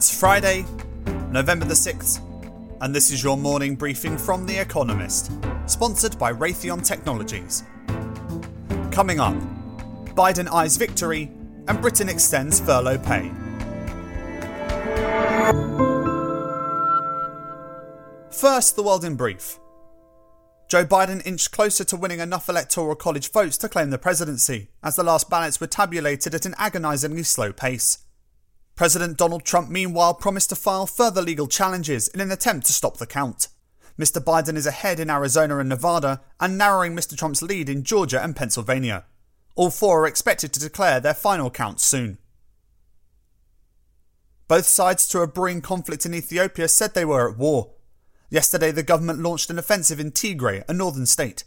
It's Friday, November the 6th, and this is your morning briefing from The Economist, sponsored by Raytheon Technologies. Coming up, Biden eyes victory, and Britain extends furlough pay. First, the world in brief. Joe Biden inched closer to winning enough electoral college votes to claim the presidency, as the last ballots were tabulated at an agonisingly slow pace. President Donald Trump, meanwhile, promised to file further legal challenges in an attempt to stop the count. Mr. Biden is ahead in Arizona and Nevada and narrowing Mr. Trump's lead in Georgia and Pennsylvania. All four are expected to declare their final counts soon. Both sides to a brewing conflict in Ethiopia said they were at war. Yesterday, the government launched an offensive in Tigray, a northern state.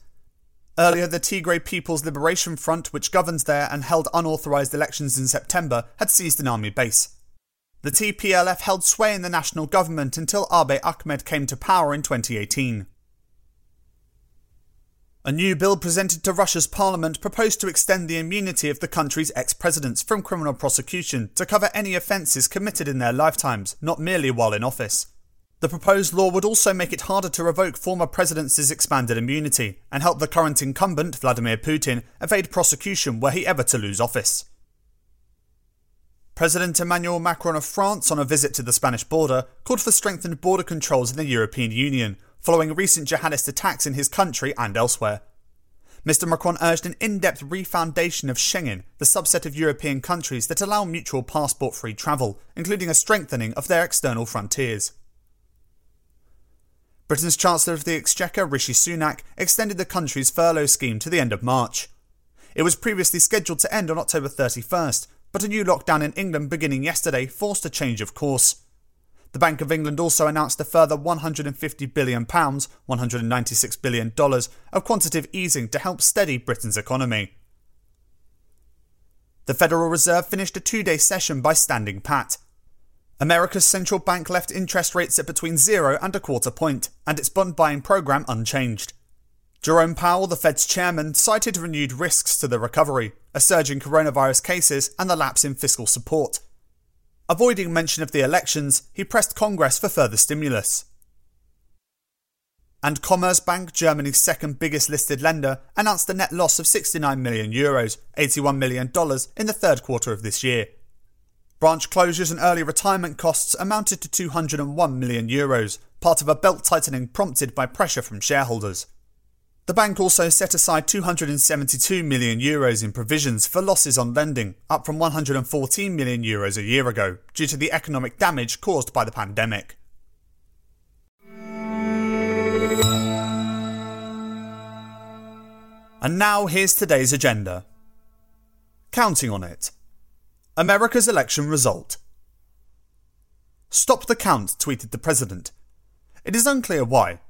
Earlier, the Tigray People's Liberation Front, which governs there and held unauthorized elections in September, had seized an army base. The TPLF held sway in the national government until Abiy Ahmed came to power in 2018. A new bill presented to Russia's parliament proposed to extend the immunity of the country's ex presidents from criminal prosecution to cover any offences committed in their lifetimes, not merely while in office. The proposed law would also make it harder to revoke former presidents' expanded immunity and help the current incumbent, Vladimir Putin, evade prosecution were he ever to lose office. President Emmanuel Macron of France, on a visit to the Spanish border, called for strengthened border controls in the European Union, following recent jihadist attacks in his country and elsewhere. Mr. Macron urged an in depth refoundation of Schengen, the subset of European countries that allow mutual passport free travel, including a strengthening of their external frontiers. Britain's Chancellor of the Exchequer, Rishi Sunak, extended the country's furlough scheme to the end of March. It was previously scheduled to end on October 31st, but a new lockdown in England beginning yesterday forced a change of course. The Bank of England also announced a further £150 billion, $196 billion, of quantitative easing to help steady Britain's economy. The Federal Reserve finished a two day session by standing pat. America's central bank left interest rates at between zero and a quarter point, and its bond buying program unchanged. Jerome Powell, the Fed's chairman, cited renewed risks to the recovery, a surge in coronavirus cases, and the lapse in fiscal support. Avoiding mention of the elections, he pressed Congress for further stimulus. And Commerzbank, Germany's second biggest listed lender, announced a net loss of 69 million euros, $81 million, in the third quarter of this year. Branch closures and early retirement costs amounted to 201 million euros, part of a belt tightening prompted by pressure from shareholders. The bank also set aside 272 million euros in provisions for losses on lending, up from 114 million euros a year ago, due to the economic damage caused by the pandemic. And now here's today's agenda. Counting on it. America's election result. Stop the count, tweeted the president. It is unclear why,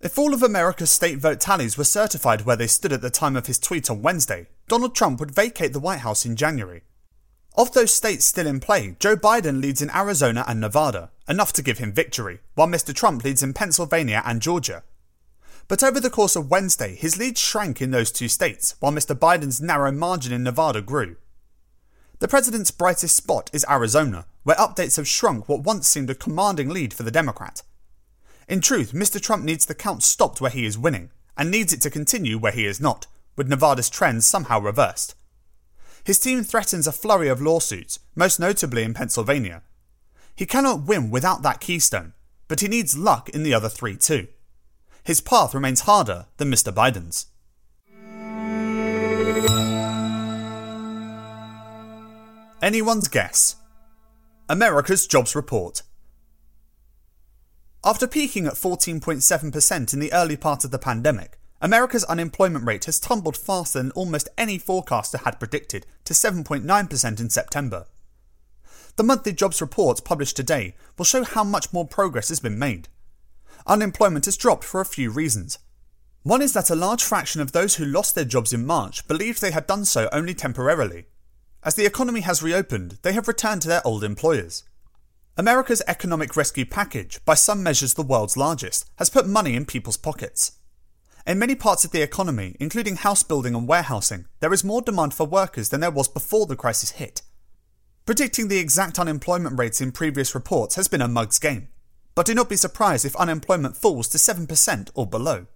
if all of America's state vote tallies were certified where they stood at the time of his tweet on Wednesday, Donald Trump would vacate the White House in January. Of those states still in play, Joe Biden leads in Arizona and Nevada, enough to give him victory, while Mr. Trump leads in Pennsylvania and Georgia. But over the course of Wednesday, his lead shrank in those two states, while Mr. Biden's narrow margin in Nevada grew. The president's brightest spot is Arizona, where updates have shrunk what once seemed a commanding lead for the Democrat. In truth, Mr. Trump needs the count stopped where he is winning, and needs it to continue where he is not, with Nevada's trends somehow reversed. His team threatens a flurry of lawsuits, most notably in Pennsylvania. He cannot win without that keystone, but he needs luck in the other three too. His path remains harder than Mr. Biden's. Anyone's guess. America's Jobs Report after peaking at 14.7% in the early part of the pandemic, America's unemployment rate has tumbled faster than almost any forecaster had predicted to 7.9% in September. The monthly jobs report published today will show how much more progress has been made. Unemployment has dropped for a few reasons. One is that a large fraction of those who lost their jobs in March believed they had done so only temporarily. As the economy has reopened, they have returned to their old employers. America's economic rescue package, by some measures the world's largest, has put money in people's pockets. In many parts of the economy, including house building and warehousing, there is more demand for workers than there was before the crisis hit. Predicting the exact unemployment rates in previous reports has been a mug's game, but do not be surprised if unemployment falls to 7% or below.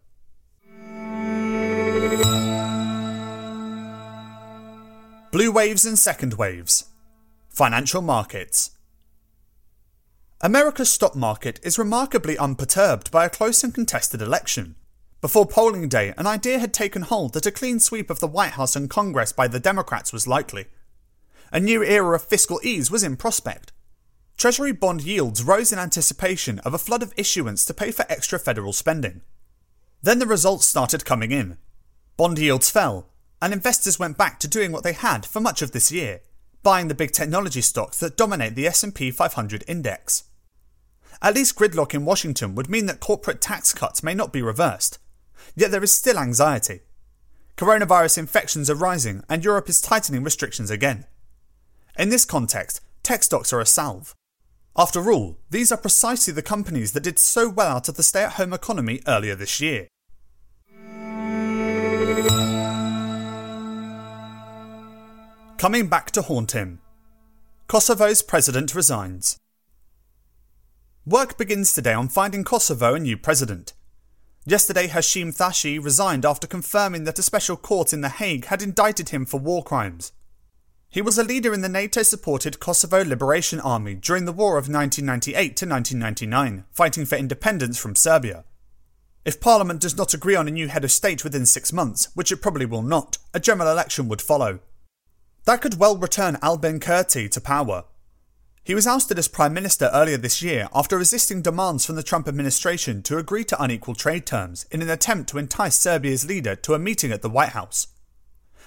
Blue waves and second waves. Financial markets. America's stock market is remarkably unperturbed by a close and contested election. Before polling day, an idea had taken hold that a clean sweep of the White House and Congress by the Democrats was likely. A new era of fiscal ease was in prospect. Treasury bond yields rose in anticipation of a flood of issuance to pay for extra federal spending. Then the results started coming in. Bond yields fell, and investors went back to doing what they had for much of this year, buying the big technology stocks that dominate the S&P 500 index. At least gridlock in Washington would mean that corporate tax cuts may not be reversed. Yet there is still anxiety. Coronavirus infections are rising and Europe is tightening restrictions again. In this context, tech stocks are a salve. After all, these are precisely the companies that did so well out of the stay at home economy earlier this year. Coming back to haunt him. Kosovo's president resigns. Work begins today on finding Kosovo a new president. Yesterday, Hashim Thaçi resigned after confirming that a special court in The Hague had indicted him for war crimes. He was a leader in the NATO supported Kosovo Liberation Army during the war of 1998 to 1999, fighting for independence from Serbia. If Parliament does not agree on a new head of state within six months, which it probably will not, a general election would follow. That could well return Albin Kurti to power. He was ousted as Prime Minister earlier this year after resisting demands from the Trump administration to agree to unequal trade terms in an attempt to entice Serbia's leader to a meeting at the White House.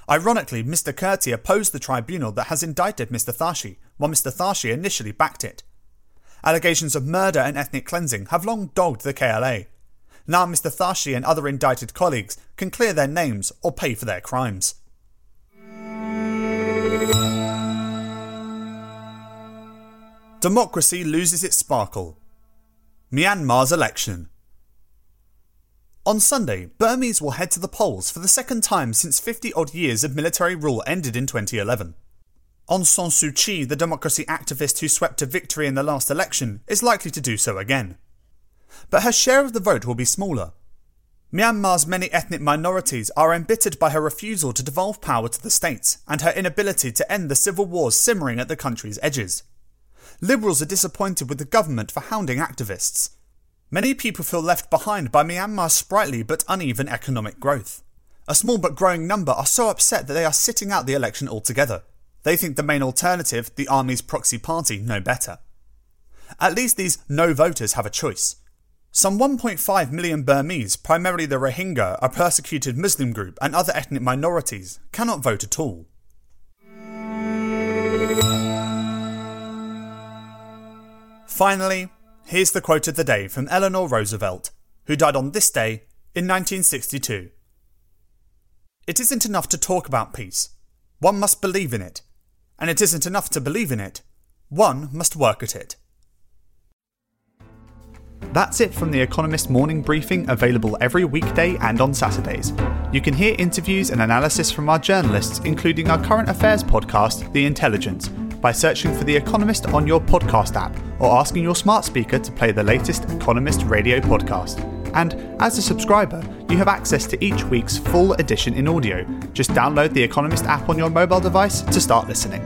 Ironically, Mr. Kurti opposed the tribunal that has indicted Mr. Thaçi, while Mr. Thaçi initially backed it. Allegations of murder and ethnic cleansing have long dogged the KLA. Now Mr. Thaçi and other indicted colleagues can clear their names or pay for their crimes. Democracy loses its sparkle. Myanmar's election. On Sunday, Burmese will head to the polls for the second time since 50 odd years of military rule ended in 2011. Aung San Suu Kyi, the democracy activist who swept to victory in the last election, is likely to do so again. But her share of the vote will be smaller. Myanmar's many ethnic minorities are embittered by her refusal to devolve power to the states and her inability to end the civil wars simmering at the country's edges. Liberals are disappointed with the government for hounding activists. Many people feel left behind by Myanmar's sprightly but uneven economic growth. A small but growing number are so upset that they are sitting out the election altogether. They think the main alternative, the army's proxy party, know better. At least these no voters have a choice. Some 1.5 million Burmese, primarily the Rohingya, a persecuted Muslim group, and other ethnic minorities, cannot vote at all. Finally, here's the quote of the day from Eleanor Roosevelt, who died on this day in 1962. It isn't enough to talk about peace. One must believe in it. And it isn't enough to believe in it. One must work at it. That's it from the Economist Morning Briefing, available every weekday and on Saturdays. You can hear interviews and analysis from our journalists, including our current affairs podcast, The Intelligence by searching for The Economist on your podcast app or asking your smart speaker to play the latest Economist radio podcast. And as a subscriber, you have access to each week's full edition in audio. Just download the Economist app on your mobile device to start listening.